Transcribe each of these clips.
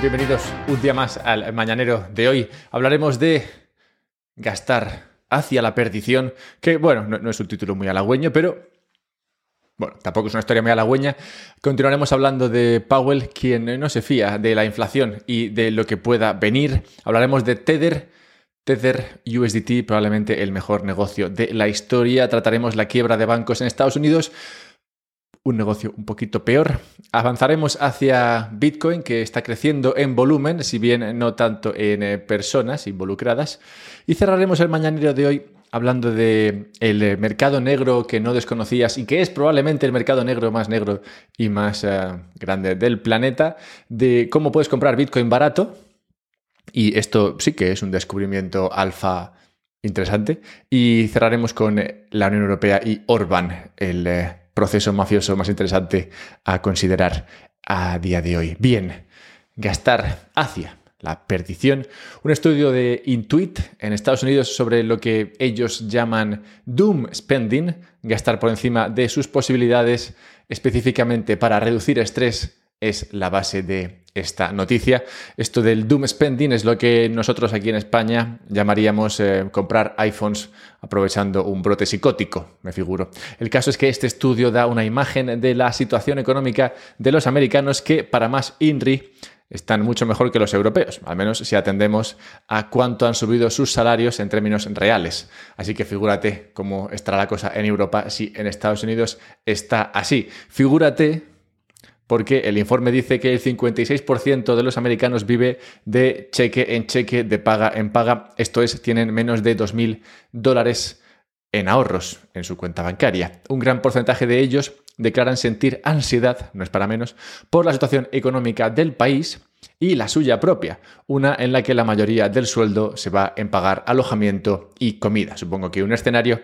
bienvenidos un día más al Mañanero de hoy. Hablaremos de gastar hacia la perdición, que bueno, no, es un título muy halagüeño, pero bueno, tampoco es una historia muy halagüeña. Continuaremos hablando de Powell, quien no se fía de la inflación y de lo que pueda venir. Hablaremos de Tether. Tether USDT, probablemente el mejor negocio de la historia. Trataremos la quiebra de bancos en Estados Unidos un negocio un poquito peor. Avanzaremos hacia Bitcoin, que está creciendo en volumen, si bien no tanto en eh, personas involucradas. Y cerraremos el mañanero de hoy hablando de el eh, mercado negro que no desconocías y que es probablemente el mercado negro más negro y más eh, grande del planeta, de cómo puedes comprar Bitcoin barato. Y esto sí que es un descubrimiento alfa interesante. Y cerraremos con la Unión Europea y Orban, el proceso mafioso más interesante a considerar a día de hoy. Bien, gastar hacia la perdición. Un estudio de Intuit en Estados Unidos sobre lo que ellos llaman doom spending, gastar por encima de sus posibilidades específicamente para reducir estrés es la base de esta noticia. Esto del doom spending es lo que nosotros aquí en España llamaríamos eh, comprar iPhones aprovechando un brote psicótico, me figuro. El caso es que este estudio da una imagen de la situación económica de los americanos que, para más INRI, están mucho mejor que los europeos, al menos si atendemos a cuánto han subido sus salarios en términos reales. Así que figúrate cómo estará la cosa en Europa si en Estados Unidos está así. Figúrate porque el informe dice que el 56% de los americanos vive de cheque en cheque, de paga en paga, esto es, tienen menos de 2.000 dólares en ahorros en su cuenta bancaria. Un gran porcentaje de ellos declaran sentir ansiedad, no es para menos, por la situación económica del país y la suya propia, una en la que la mayoría del sueldo se va en pagar alojamiento y comida. Supongo que un escenario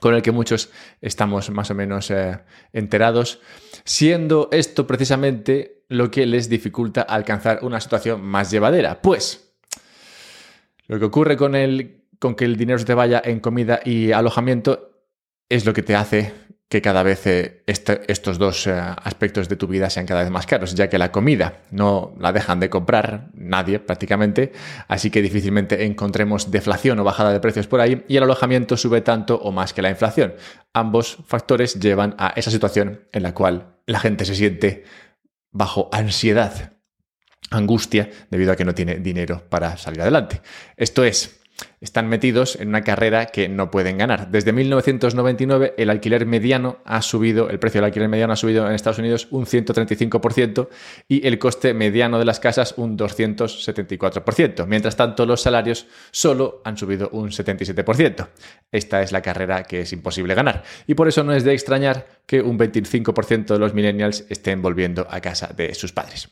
con el que muchos estamos más o menos eh, enterados, siendo esto precisamente lo que les dificulta alcanzar una situación más llevadera. Pues lo que ocurre con, el, con que el dinero se te vaya en comida y alojamiento es lo que te hace que cada vez eh, este, estos dos eh, aspectos de tu vida sean cada vez más caros, ya que la comida no la dejan de comprar nadie prácticamente, así que difícilmente encontremos deflación o bajada de precios por ahí, y el alojamiento sube tanto o más que la inflación. Ambos factores llevan a esa situación en la cual la gente se siente bajo ansiedad, angustia, debido a que no tiene dinero para salir adelante. Esto es, están metidos en una carrera que no pueden ganar. Desde 1999 el alquiler mediano ha subido, el precio del alquiler mediano ha subido en Estados Unidos un 135% y el coste mediano de las casas un 274%. Mientras tanto los salarios solo han subido un 77%. Esta es la carrera que es imposible ganar y por eso no es de extrañar que un 25% de los millennials estén volviendo a casa de sus padres.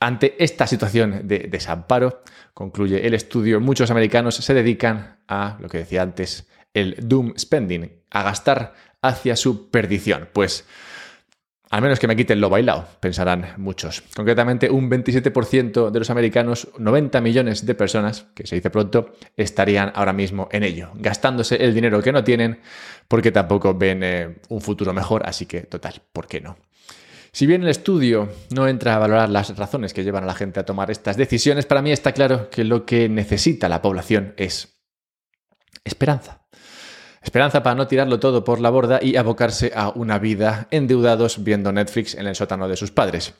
Ante esta situación de desamparo, concluye el estudio, muchos americanos se dedican a, lo que decía antes, el doom spending, a gastar hacia su perdición. Pues al menos que me quiten lo bailado, pensarán muchos. Concretamente, un 27% de los americanos, 90 millones de personas, que se dice pronto, estarían ahora mismo en ello, gastándose el dinero que no tienen porque tampoco ven eh, un futuro mejor, así que total, ¿por qué no? Si bien el estudio no entra a valorar las razones que llevan a la gente a tomar estas decisiones, para mí está claro que lo que necesita la población es esperanza. Esperanza para no tirarlo todo por la borda y abocarse a una vida endeudados viendo Netflix en el sótano de sus padres.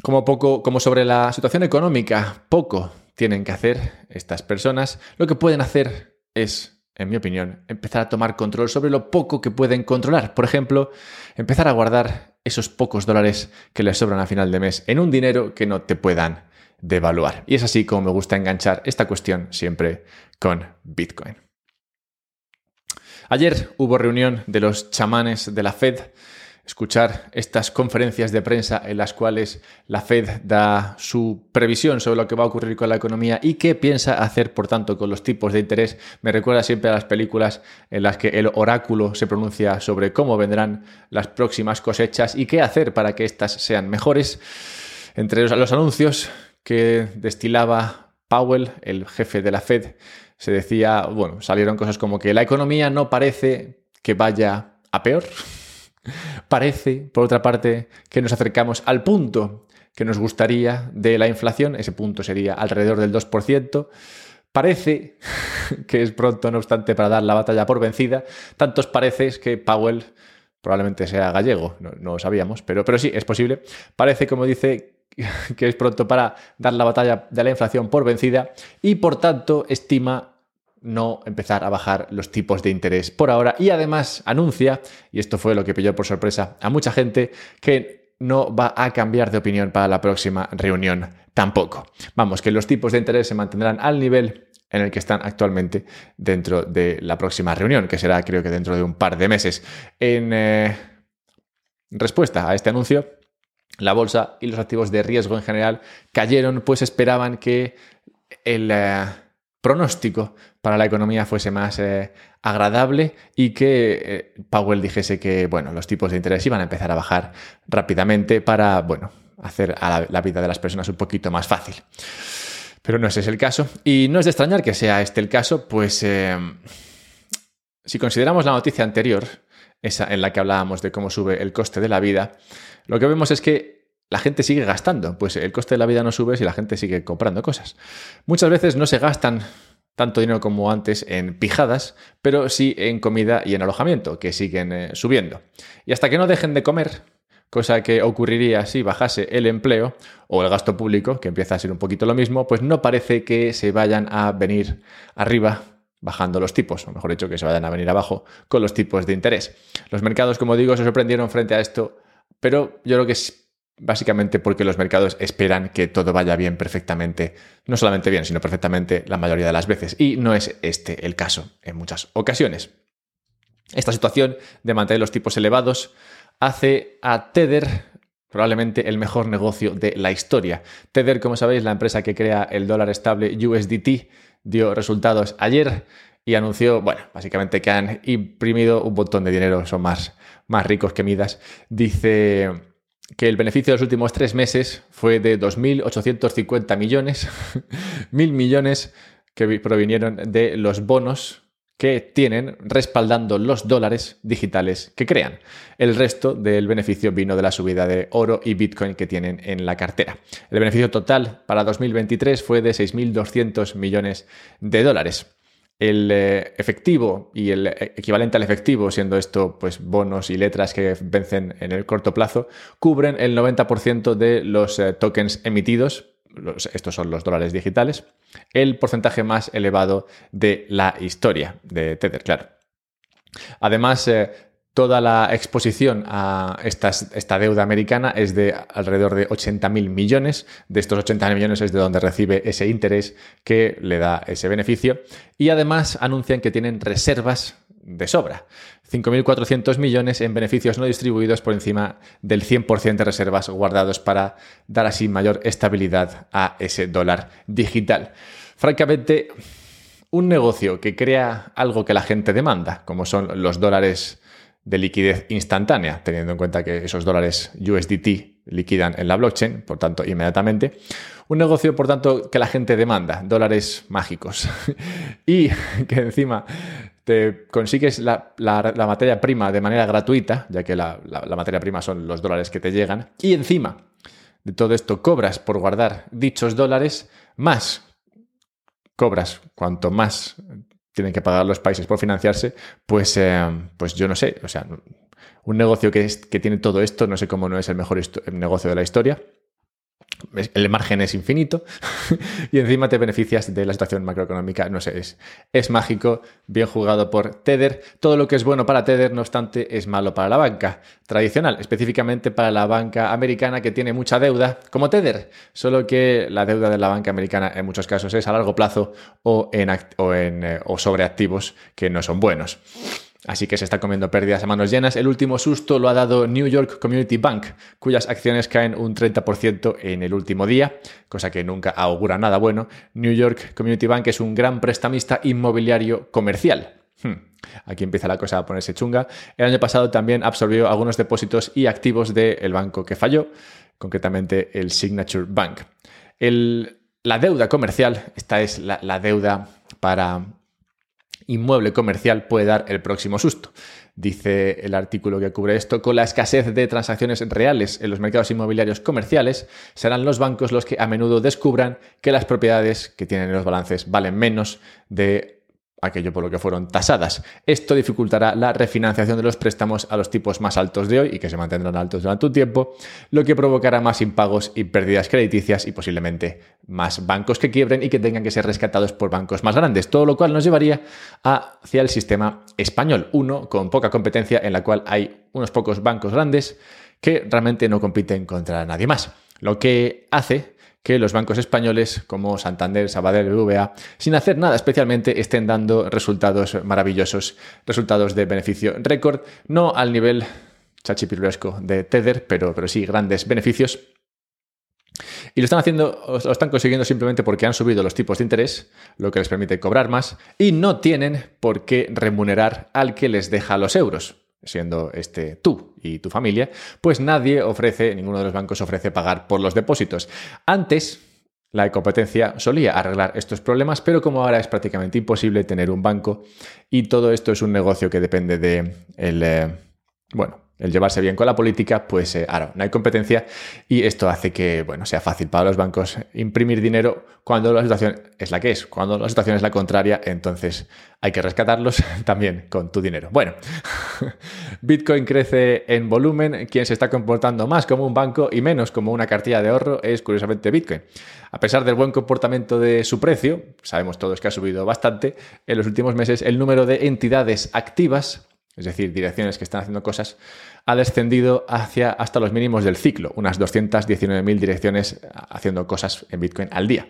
Como poco, como sobre la situación económica, poco tienen que hacer estas personas, lo que pueden hacer es en mi opinión, empezar a tomar control sobre lo poco que pueden controlar. Por ejemplo, empezar a guardar esos pocos dólares que les sobran a final de mes en un dinero que no te puedan devaluar. Y es así como me gusta enganchar esta cuestión siempre con Bitcoin. Ayer hubo reunión de los chamanes de la Fed escuchar estas conferencias de prensa en las cuales la Fed da su previsión sobre lo que va a ocurrir con la economía y qué piensa hacer, por tanto, con los tipos de interés. Me recuerda siempre a las películas en las que el oráculo se pronuncia sobre cómo vendrán las próximas cosechas y qué hacer para que éstas sean mejores. Entre los anuncios que destilaba Powell, el jefe de la Fed, se decía, bueno, salieron cosas como que la economía no parece que vaya a peor, Parece, por otra parte, que nos acercamos al punto que nos gustaría de la inflación. Ese punto sería alrededor del 2%. Parece que es pronto, no obstante, para dar la batalla por vencida. Tantos parece que Powell probablemente sea gallego, no, lo sabíamos, pero, pero sí, es posible. Parece, como dice, que es pronto para dar la batalla de la inflación por vencida y por tanto estima no empezar a bajar los tipos de interés por ahora y además anuncia, y esto fue lo que pilló por sorpresa a mucha gente, que no va a cambiar de opinión para la próxima reunión tampoco. Vamos, que los tipos de interés se mantendrán al nivel en el que están actualmente dentro de la próxima reunión, que será creo que dentro de un par de meses. En eh, respuesta a este anuncio, la bolsa y los activos de riesgo en general cayeron, pues esperaban que el eh, pronóstico para la economía fuese más eh, agradable y que Powell dijese que bueno, los tipos de interés iban a empezar a bajar rápidamente para bueno, hacer a la vida de las personas un poquito más fácil. Pero no ese es el caso. Y no es de extrañar que sea este el caso, pues eh, si consideramos la noticia anterior, esa en la que hablábamos de cómo sube el coste de la vida, lo que vemos es que la gente sigue gastando, pues el coste de la vida no sube si la gente sigue comprando cosas. Muchas veces no se gastan tanto dinero como antes en pijadas, pero sí en comida y en alojamiento, que siguen eh, subiendo. Y hasta que no dejen de comer, cosa que ocurriría si bajase el empleo o el gasto público, que empieza a ser un poquito lo mismo, pues no parece que se vayan a venir arriba bajando los tipos, o mejor dicho, que se vayan a venir abajo con los tipos de interés. Los mercados, como digo, se sorprendieron frente a esto, pero yo creo que básicamente porque los mercados esperan que todo vaya bien perfectamente, no solamente bien, sino perfectamente la mayoría de las veces, y no es este el caso en muchas ocasiones. Esta situación de mantener los tipos elevados hace a Tether probablemente el mejor negocio de la historia. Tether, como sabéis, la empresa que crea el dólar estable USDT, dio resultados ayer y anunció, bueno, básicamente que han imprimido un montón de dinero, son más, más ricos que Midas. Dice que el beneficio de los últimos tres meses fue de 2.850 millones, mil millones que provinieron de los bonos que tienen respaldando los dólares digitales que crean. El resto del beneficio vino de la subida de oro y Bitcoin que tienen en la cartera. El beneficio total para 2023 fue de 6.200 millones de dólares. El eh, efectivo y el eh, equivalente al efectivo, siendo esto pues bonos y letras que vencen en el corto plazo, cubren el 90% de los eh, tokens emitidos estos son los dólares digitales, el porcentaje más elevado de la historia de Tether, claro. Además, toda la exposición a esta deuda americana es de alrededor de 80.000 millones. De estos 80.000 millones es de donde recibe ese interés que le da ese beneficio. Y además anuncian que tienen reservas de sobra. 5.400 millones en beneficios no distribuidos por encima del 100% de reservas guardados para dar así mayor estabilidad a ese dólar digital. Francamente, un negocio que crea algo que la gente demanda, como son los dólares de liquidez instantánea, teniendo en cuenta que esos dólares USDT liquidan en la blockchain, por tanto, inmediatamente. Un negocio, por tanto, que la gente demanda, dólares mágicos. y que encima te consigues la, materia prima de manera gratuita, ya que la, la materia prima son los dólares que te llegan, y encima de todo esto cobras por guardar dichos dólares, más cobras cuanto más tienen que pagar los países por financiarse, pues, eh, pues yo no sé, o sea, un negocio que, que tiene todo esto, no sé cómo no es el mejor negocio de la historia el margen es infinito y encima te beneficias de la situación macroeconómica. No sé, es, es, mágico, bien jugado por Tether. Todo lo que es bueno para Tether, no obstante, es malo para la banca tradicional, específicamente para la banca americana que tiene mucha deuda, como Tether. Solo que la deuda de la banca americana en muchos casos es a largo plazo o, en, o, eh, o sobre activos que no son buenos. Así que se está comiendo pérdidas a manos llenas. El último susto lo ha dado New York Community Bank, cuyas acciones caen un 30% en el último día, cosa que nunca augura nada bueno. New York Community Bank es un gran prestamista inmobiliario comercial. Hmm, aquí empieza la cosa a ponerse chunga. El año pasado también absorbió algunos depósitos y activos del banco que falló, concretamente el Signature Bank. la deuda comercial, esta es la deuda para inmueble comercial puede dar el próximo susto. Dice el artículo que cubre esto, con la escasez de transacciones reales en los mercados inmobiliarios comerciales, serán los bancos los que a menudo descubran que las propiedades que tienen en los balances valen menos de aquello por lo que fueron tasadas. Esto dificultará la refinanciación de los préstamos a los tipos más altos de hoy y que se mantendrán altos durante un tiempo, lo que provocará más impagos y pérdidas crediticias y posiblemente más bancos que quiebren y que tengan que ser rescatados por bancos más grandes, todo lo cual nos llevaría hacia el sistema español, uno con poca competencia en la cual hay unos pocos bancos grandes que realmente no compiten contra nadie más, lo que hace que los bancos españoles como Santander, Sabadell, BVA, sin hacer nada especialmente, estén dando resultados maravillosos, resultados de beneficio récord, no al nivel chachipirulesco de Tether, pero, pero sí grandes beneficios. Y lo están haciendo, lo están consiguiendo simplemente porque han subido los tipos de interés, lo que les permite cobrar más, y no tienen por qué remunerar al que les deja los euros siendo este tú y tu familia, pues nadie ofrece, ninguno de los bancos ofrece pagar por los depósitos. Antes, la competencia solía arreglar estos problemas, pero como ahora es prácticamente imposible tener un banco y todo esto es un negocio que depende de el, eh, bueno, el llevarse bien con la política, pues eh, ahora no hay competencia y esto hace que bueno, sea fácil para los bancos imprimir dinero cuando la situación es la que es. Cuando la situación es la contraria, entonces hay que rescatarlos también con tu dinero. Bueno, Bitcoin crece en volumen, quien se está comportando más como un banco y menos como una cartilla de ahorro es curiosamente Bitcoin. A pesar del buen comportamiento de su precio, sabemos todos que ha subido bastante, en los últimos meses el número de entidades activas es decir, direcciones que están haciendo cosas, ha descendido hacia hasta los mínimos del ciclo, unas 219.000 direcciones haciendo cosas en Bitcoin al día.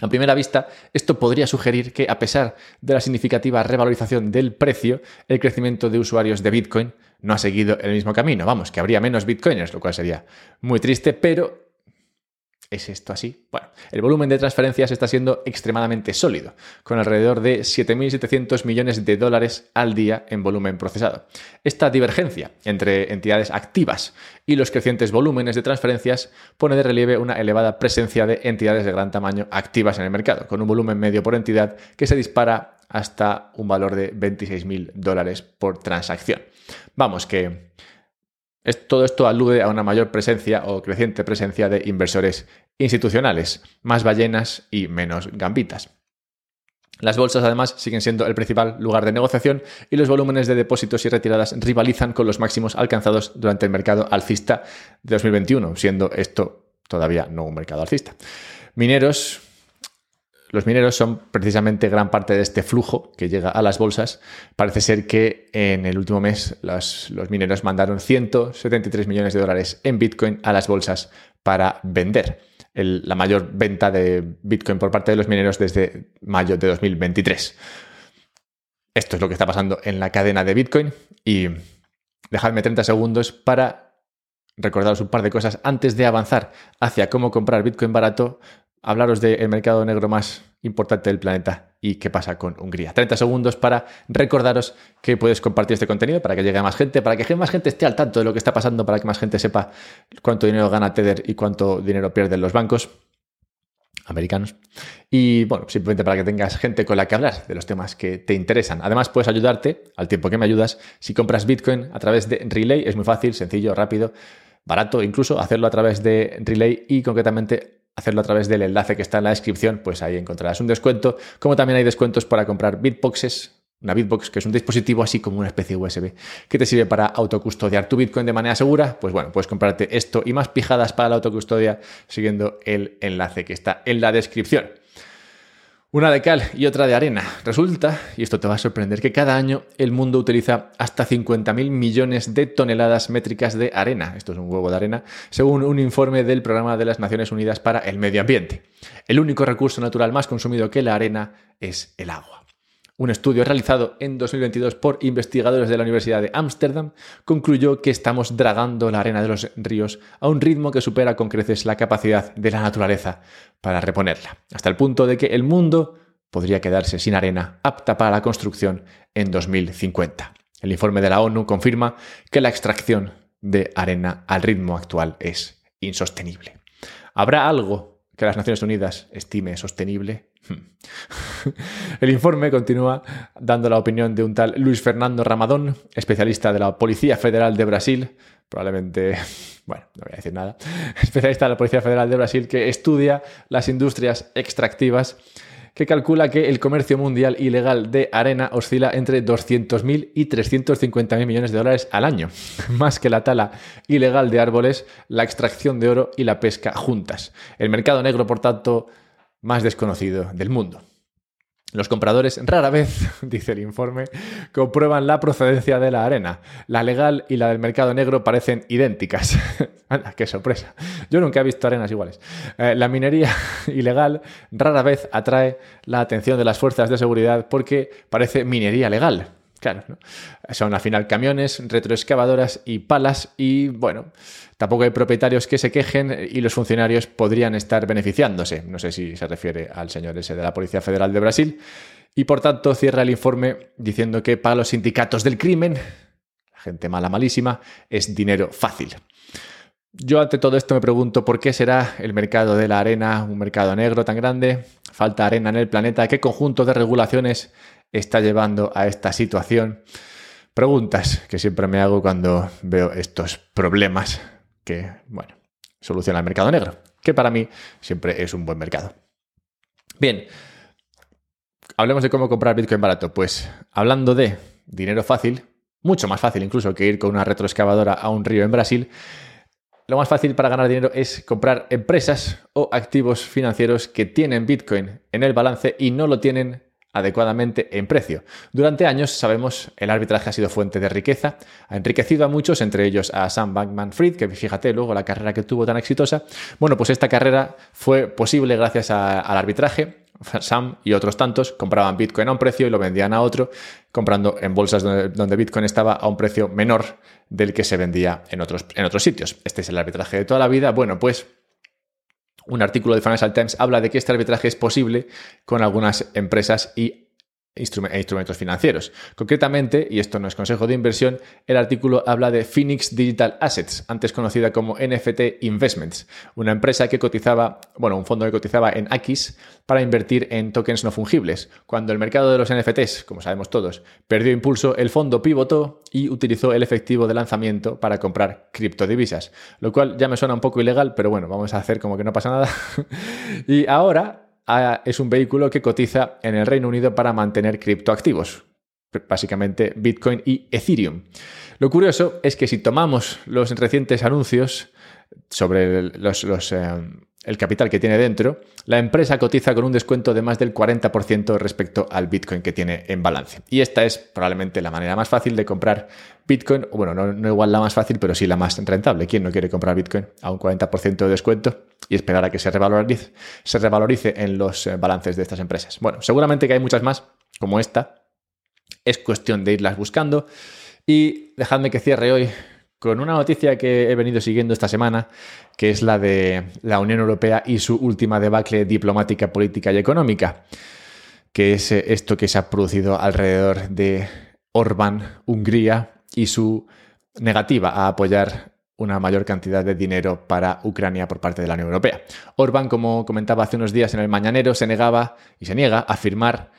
A primera vista, esto podría sugerir que, a pesar de la significativa revalorización del precio, el crecimiento de usuarios de Bitcoin no ha seguido el mismo camino. Vamos, que habría menos Bitcoiners, lo cual sería muy triste, pero ¿Es esto así? Bueno, el volumen de transferencias está siendo extremadamente sólido, con alrededor de 7.700 millones de dólares al día en volumen procesado. Esta divergencia entre entidades activas y los crecientes volúmenes de transferencias pone de relieve una elevada presencia de entidades de gran tamaño activas en el mercado, con un volumen medio por entidad que se dispara hasta un valor de 26.000 dólares por transacción. Vamos, que todo esto alude a una mayor presencia o creciente presencia de inversores institucionales, más ballenas y menos gambitas. Las bolsas además siguen siendo el principal lugar de negociación y los volúmenes de depósitos y retiradas rivalizan con los máximos alcanzados durante el mercado alcista de 2021, siendo esto todavía no un mercado alcista. Mineros, los mineros son precisamente gran parte de este flujo que llega a las bolsas. Parece ser que en el último mes los, mineros mandaron 173 millones de dólares en Bitcoin a las bolsas para vender. la mayor venta de Bitcoin por parte de los mineros desde mayo de 2023. Esto es lo que está pasando en la cadena de Bitcoin y dejadme 30 segundos para recordaros un par de cosas antes de avanzar hacia cómo comprar Bitcoin barato hablaros del mercado negro más importante del planeta y qué pasa con Hungría. 30 segundos para recordaros que puedes compartir este contenido para que llegue a más gente, para que más gente esté al tanto de lo que está pasando, para que más gente sepa cuánto dinero gana Tether y cuánto dinero pierden los bancos americanos. Y bueno, simplemente para que tengas gente con la que hablar de los temas que te interesan. Además, puedes ayudarte al tiempo que me ayudas si compras Bitcoin a través de Relay. Es muy fácil, sencillo, rápido, barato, incluso hacerlo a través de Relay y concretamente hacerlo a través del enlace que está en la descripción, pues ahí encontrarás un descuento, como también hay descuentos para comprar bitboxes, una bitbox que es un dispositivo así como una especie de USB que te sirve para autocustodiar tu Bitcoin de manera segura, pues bueno, puedes comprarte esto y más pijadas para la autocustodia siguiendo el enlace que está en la descripción. Una de cal y otra de arena. Resulta, y esto te va a sorprender, que cada año el mundo utiliza hasta 50.000 millones de toneladas métricas de arena. Esto es un huevo de arena, según un informe del Programa de las Naciones Unidas para el Medio Ambiente. El único recurso natural más consumido que la arena es el agua. Un estudio realizado en 2022 por investigadores de la Universidad de Ámsterdam concluyó que estamos dragando la arena de los ríos a un ritmo que supera con creces la capacidad de la naturaleza para reponerla, hasta el punto de que el mundo podría quedarse sin arena apta para la construcción en 2050. El informe de la ONU confirma que la extracción de arena al ritmo actual es insostenible. ¿Habrá algo que las Naciones Unidas estime sostenible. El informe continúa dando la opinión de un tal Luis Fernando Ramadón, especialista de la Policía Federal de Brasil, probablemente, bueno, no voy a decir nada, especialista de la Policía Federal de Brasil que estudia las industrias extractivas que calcula que el comercio mundial ilegal de arena oscila entre 200.000 y 350.000 millones de dólares al año, más que la tala ilegal de árboles, la extracción de oro y la pesca juntas. El mercado negro, por tanto, más desconocido del mundo. Los compradores rara vez, dice el informe, comprueban la procedencia de la arena. La legal y la del mercado negro parecen idénticas. Qué sorpresa. Yo nunca he visto arenas iguales. Eh, la minería ilegal rara vez atrae la atención de las fuerzas de seguridad porque parece minería legal. Claro, son al final camiones, retroexcavadoras y palas y bueno, tampoco hay propietarios que se quejen y los funcionarios podrían estar beneficiándose. No sé si se refiere al señor ese de la Policía Federal de Brasil. Y por tanto cierra el informe diciendo que para los sindicatos del crimen, gente mala, malísima, es dinero fácil. Yo ante todo esto me pregunto por qué será el mercado de la arena un mercado negro tan grande, falta arena en el planeta, qué conjunto de regulaciones está llevando a esta situación. Preguntas que siempre me hago cuando veo estos problemas que, bueno, soluciona el mercado negro, que para mí siempre es un buen mercado. Bien, hablemos de cómo comprar Bitcoin barato. Pues hablando de dinero fácil, mucho más fácil incluso que ir con una retroexcavadora a un río en Brasil, lo más fácil para ganar dinero es comprar empresas o activos financieros que tienen Bitcoin en el balance y no lo tienen adecuadamente en precio. Durante años, sabemos, el arbitraje ha sido fuente de riqueza, ha enriquecido a muchos, entre ellos a Sam Bankman Fried, que fíjate luego la carrera que tuvo tan exitosa. Bueno, pues esta carrera fue posible gracias al arbitraje. Sam y otros tantos compraban Bitcoin a un precio y lo vendían a otro, comprando en bolsas donde, donde Bitcoin estaba a un precio menor del que se vendía en otros, en otros sitios. Este es el arbitraje de toda la vida. Bueno, pues un artículo de Financial Times habla de que este arbitraje es posible con algunas empresas y instrumentos financieros. Concretamente, y esto no es consejo de inversión, el artículo habla de Phoenix Digital Assets, antes conocida como NFT Investments, una empresa que cotizaba, bueno, un fondo que cotizaba en Akis para invertir en tokens no fungibles. Cuando el mercado de los NFTs, como sabemos todos, perdió impulso, el fondo pivotó y utilizó el efectivo de lanzamiento para comprar criptodivisas, lo cual ya me suena un poco ilegal, pero bueno, vamos a hacer como que no pasa nada. y ahora es un vehículo que cotiza en el Reino Unido para mantener criptoactivos, básicamente Bitcoin y Ethereum. Lo curioso es que si tomamos los recientes anuncios sobre los, eh, el capital que tiene dentro, la empresa cotiza con un descuento de más del 40% respecto al Bitcoin que tiene en balance. Y esta es probablemente la manera más fácil de comprar Bitcoin, bueno, no, no igual la más fácil, pero sí la más rentable. ¿Quién no quiere comprar Bitcoin a un 40% de descuento y esperar a que se revalorice, se revalorice en los eh, balances de estas empresas? Bueno, seguramente que hay muchas más como esta. Es cuestión de irlas buscando. Y dejadme que cierre hoy con una noticia que he venido siguiendo esta semana, que es la de la Unión Europea y su última debacle diplomática, política y económica, que es eh, esto que se ha producido alrededor de Orbán, Hungría y su negativa a apoyar una mayor cantidad de dinero para Ucrania por parte de la Unión Europea. Orbán, como comentaba hace unos días en el Mañanero, se negaba y se niega a firmar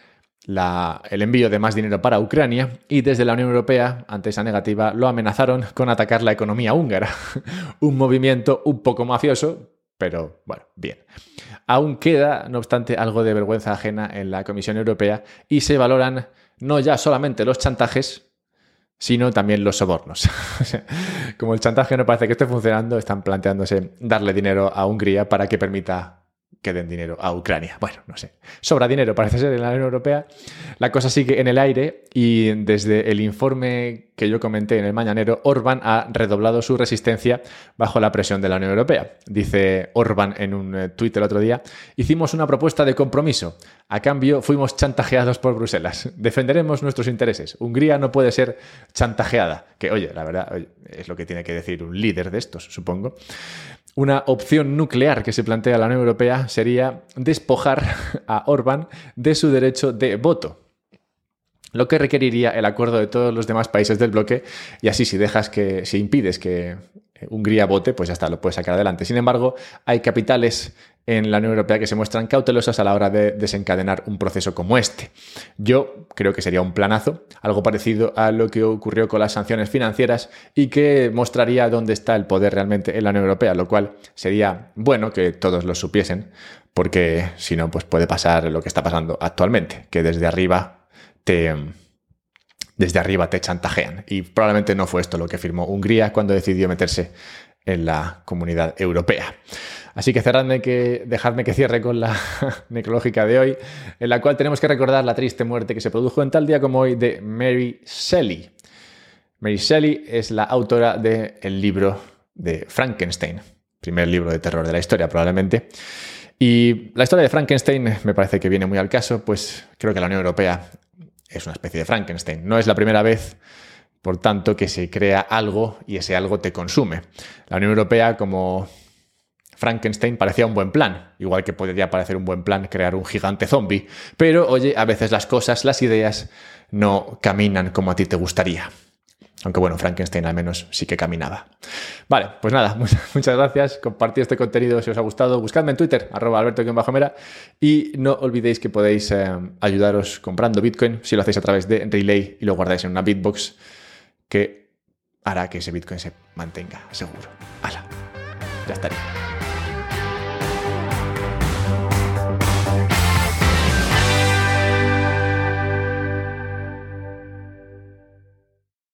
el envío de más dinero para Ucrania y desde la Unión Europea, ante esa negativa, lo amenazaron con atacar la economía húngara. un movimiento un poco mafioso, pero bueno, bien. Aún queda, no obstante, algo de vergüenza ajena en la Comisión Europea y se valoran no ya solamente los chantajes, sino también los sobornos. Como el chantaje no parece que esté funcionando, están planteándose darle dinero a Hungría para que permita que den dinero a Ucrania. Bueno, no sé. Sobra dinero, parece ser, en la Unión Europea. La cosa sigue en el aire y desde el informe que yo comenté en el Mañanero, Orban ha redoblado su resistencia bajo la presión de la Unión Europea. Dice Orban en un eh, tuit el otro día, hicimos una propuesta de compromiso. A cambio, fuimos chantajeados por Bruselas. Defenderemos nuestros intereses. Hungría no puede ser chantajeada. Que, oye, la verdad, es lo que tiene que decir un líder de estos, supongo. Una opción nuclear que se plantea la Unión Europea sería despojar a Orbán de su derecho de voto. Lo que requeriría el acuerdo de todos los demás países del bloque y así si dejas que, si impides que Hungría vote, pues ya está, lo puedes sacar adelante. Sin embargo, hay capitales en la Unión Europea que se muestran cautelosas a la hora de desencadenar un proceso como este. Yo creo que sería un planazo, algo parecido a lo que ocurrió con las sanciones financieras y que mostraría dónde está el poder realmente en la Unión Europea, lo cual sería bueno que todos lo supiesen, porque si no, pues puede pasar lo que está pasando actualmente, que desde arriba te desde arriba te chantajean. Y probablemente no fue esto lo que firmó Hungría cuando decidió meterse en la comunidad europea. Así que cerradme que, dejadme que cierre con la necrológica de hoy, en la cual tenemos que recordar la triste muerte que se produjo en tal día como hoy de Mary Shelley. Mary Shelley es la autora del libro de Frankenstein, primer libro de terror de la historia probablemente. Y la historia de Frankenstein me parece que viene muy al caso, pues creo que la Unión Europea es una especie de Frankenstein. No es la primera vez, por tanto, que se crea algo y ese algo te consume. La Unión Europea, como Frankenstein, parecía un buen plan, igual que podría parecer un buen plan crear un gigante zombie, pero oye, a veces las cosas, las ideas, no caminan como a ti te gustaría. Aunque bueno, Frankenstein al menos sí que caminaba. Vale, pues nada, muchas gracias. Compartid este contenido si os ha gustado. Buscadme en Twitter, arroba alberto-mera. Y no olvidéis que podéis eh, ayudaros comprando Bitcoin si lo hacéis a través de Relay y lo guardáis en una Bitbox que hará que ese Bitcoin se mantenga seguro. ¡Hala! Ya estaría.